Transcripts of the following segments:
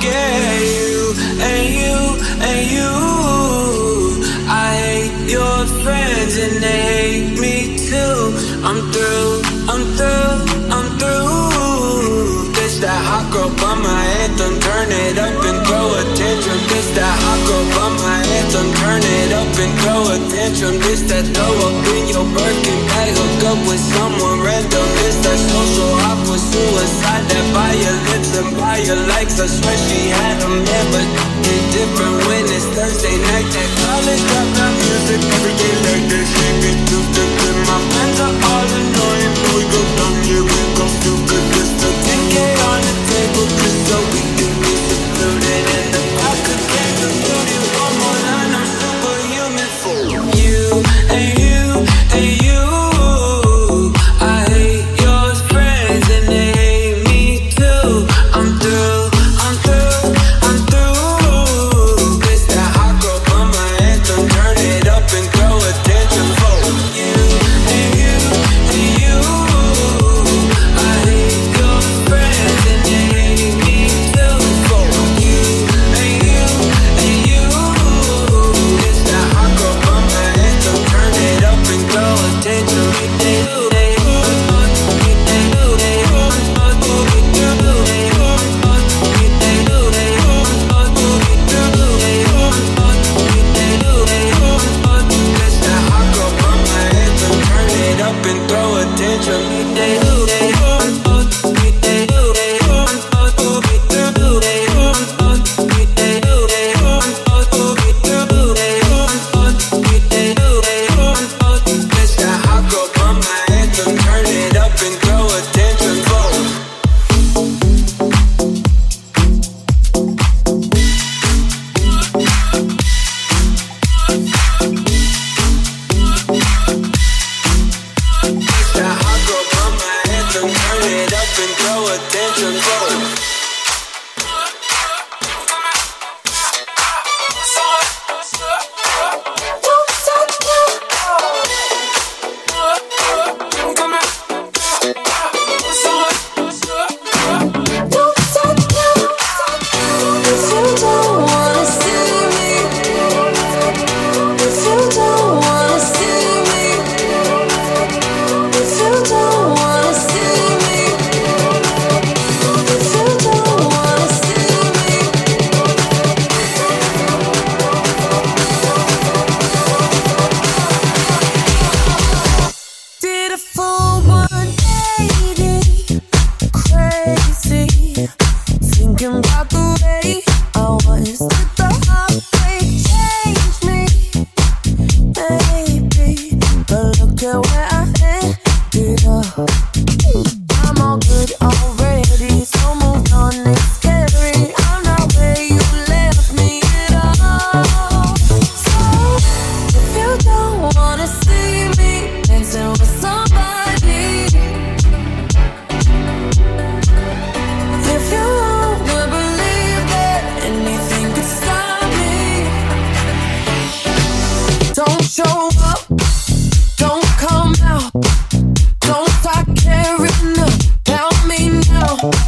forget you and you and you. motion, burn it up and throw attention. This that throw up in your Birkin bag, hook up with someone random. This that social awkward suicide that by your lips and by your likes. I swear she had a man, but it's different when it's Thursday night. That college dropout music every day like this. Oh.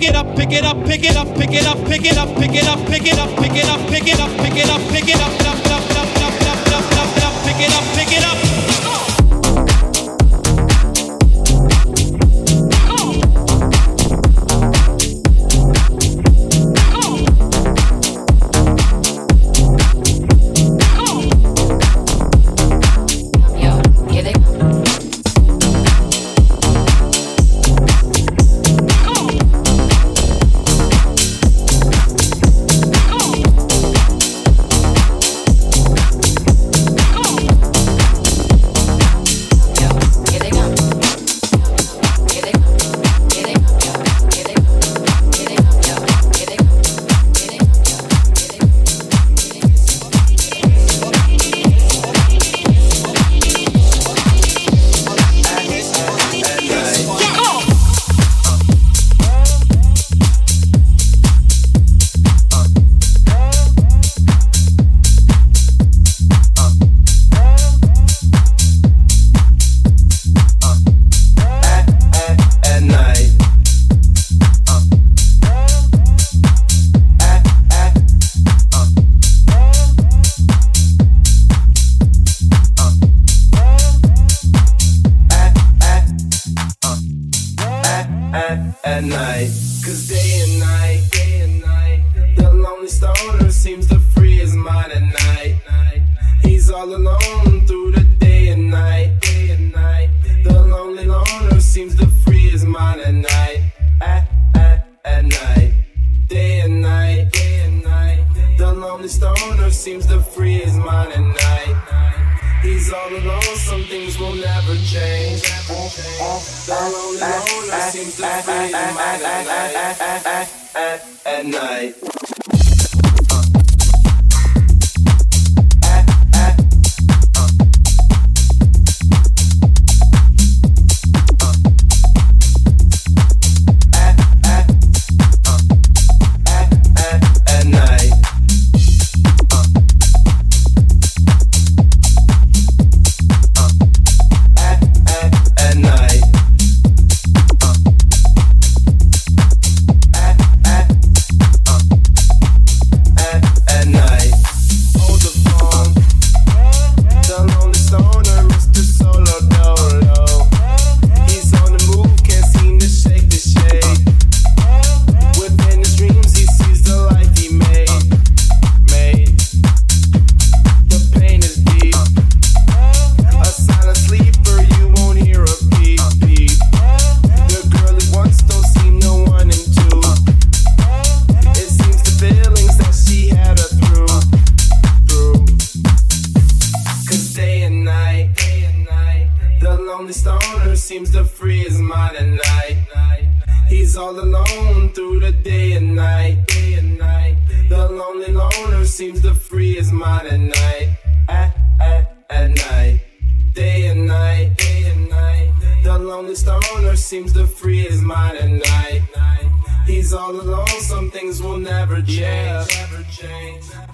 pick it up, pick it up, pick it up, pick it up, pick it up, pick it up, pick it up, pick it up, pick it up, pick it up, pick it up, pick it up, pick it up, pick it up. at, at night. Cause day and night, day and night, the lonely stoner seems to free his mind at night. He's all alone through the day and night, day and night. The lonely loner seems to free his mind at night, at, at, at night. Day and night, day and night, the lonely stoner seems to free his mind at night all alone, some things will never change. All alone, I seem to feel in my life at night. seems the free is mind at night. At, at, at night. Day and night, day and night. The lonely owner seems to free his mind at night. He's all alone, some things will never change.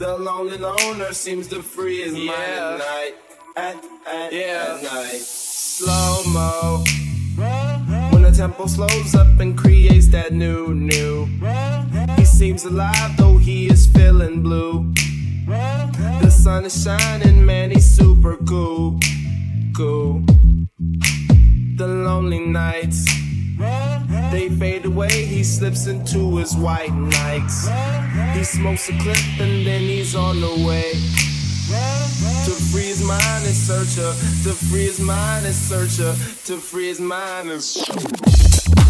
The lonely loner seems to free his mind at night. At, at, yeah. at night. Slow mo. When the tempo slows up and creates that new, new Seems alive though he is feeling blue. The sun is shining, man, he's super cool. Cool. The lonely nights. They fade away, he slips into his white nights. He smokes a clip and then he's on the way. To free his mind and search her, to free his mind and search her, to free his mind and.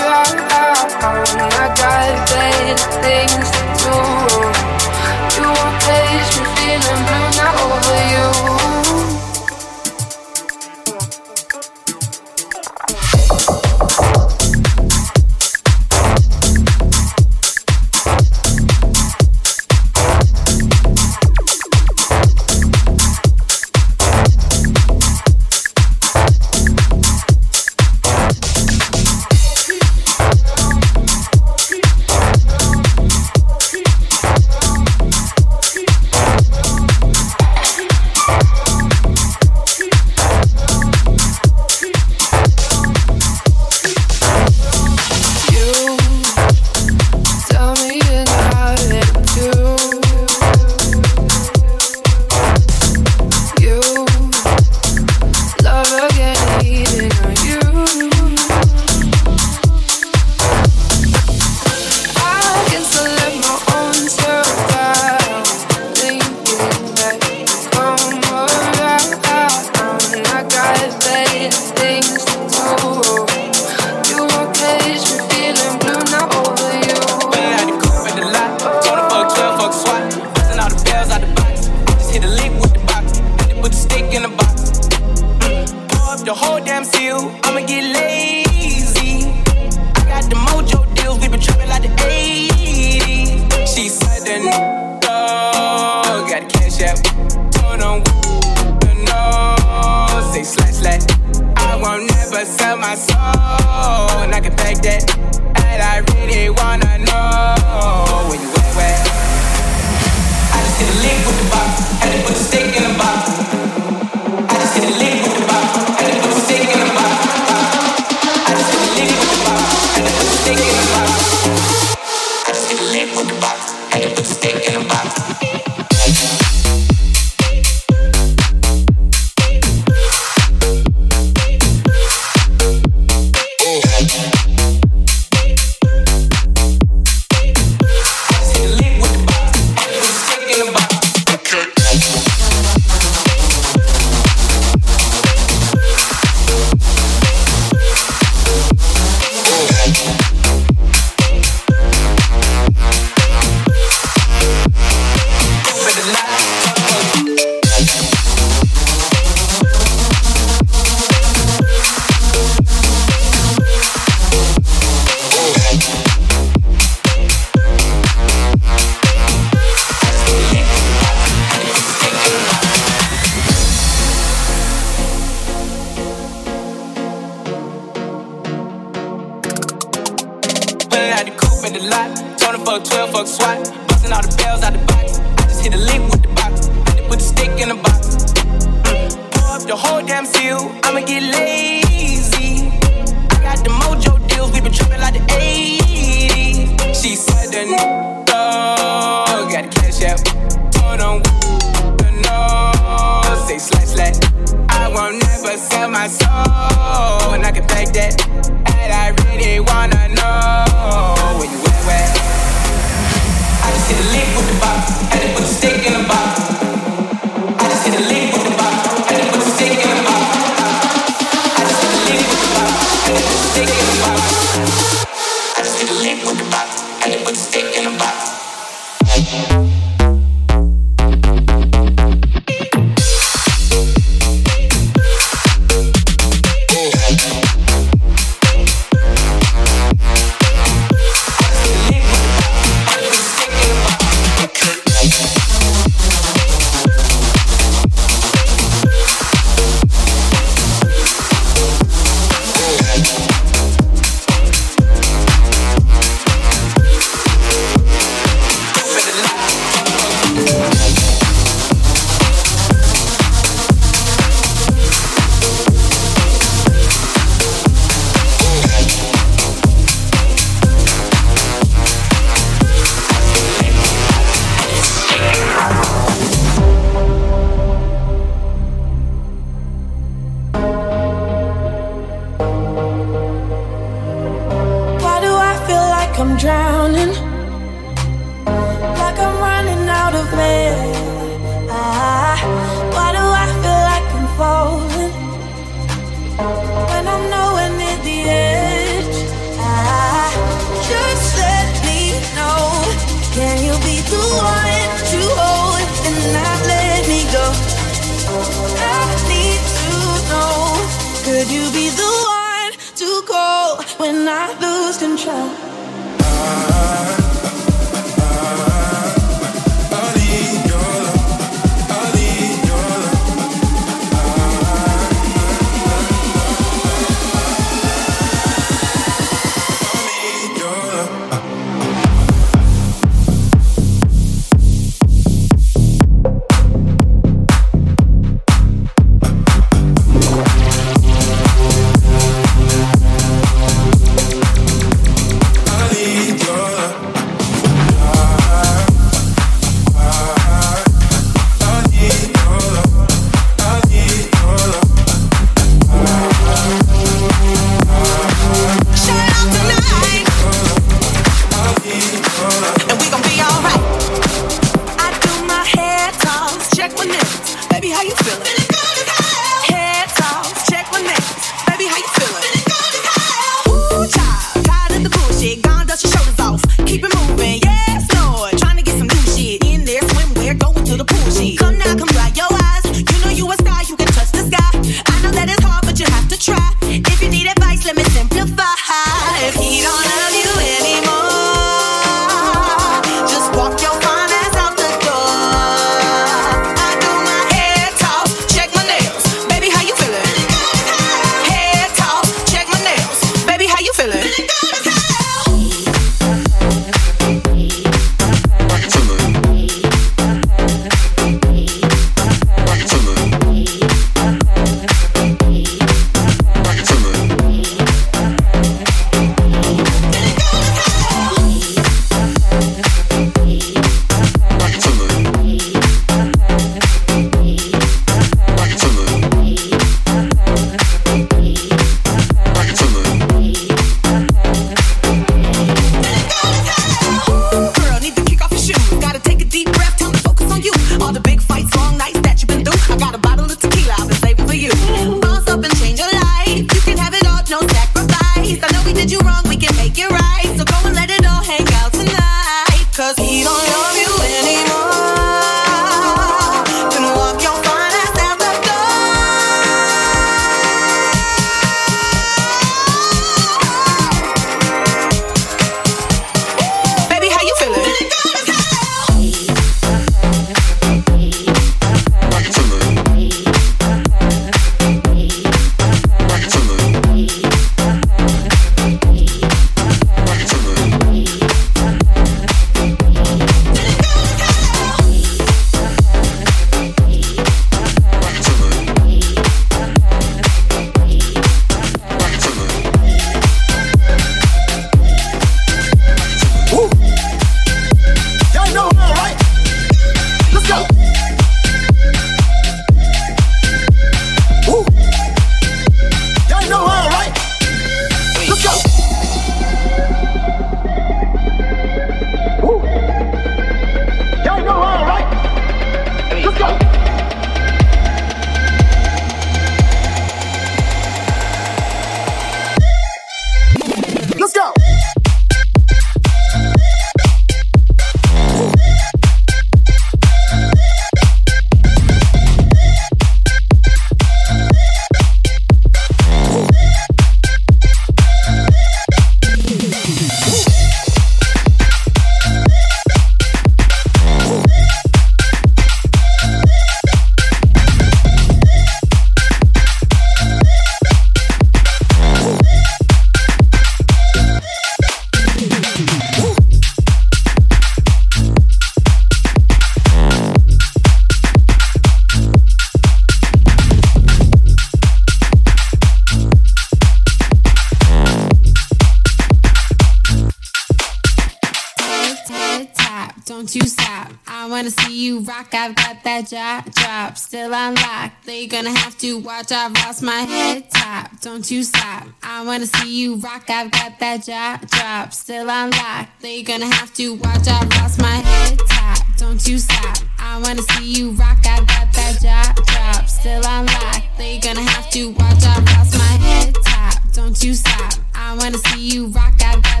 watch, I've lost my head top. Don't you stop. I wanna see you rock. I've got that drop, drop. Still unlocked. They gonna have to watch, I've lost my head top. Don't you stop. I wanna see you rock. I've got that drop, drop. Still unlocked. They gonna have to watch, I've lost my head top. Don't you stop. I wanna see you rock. I've got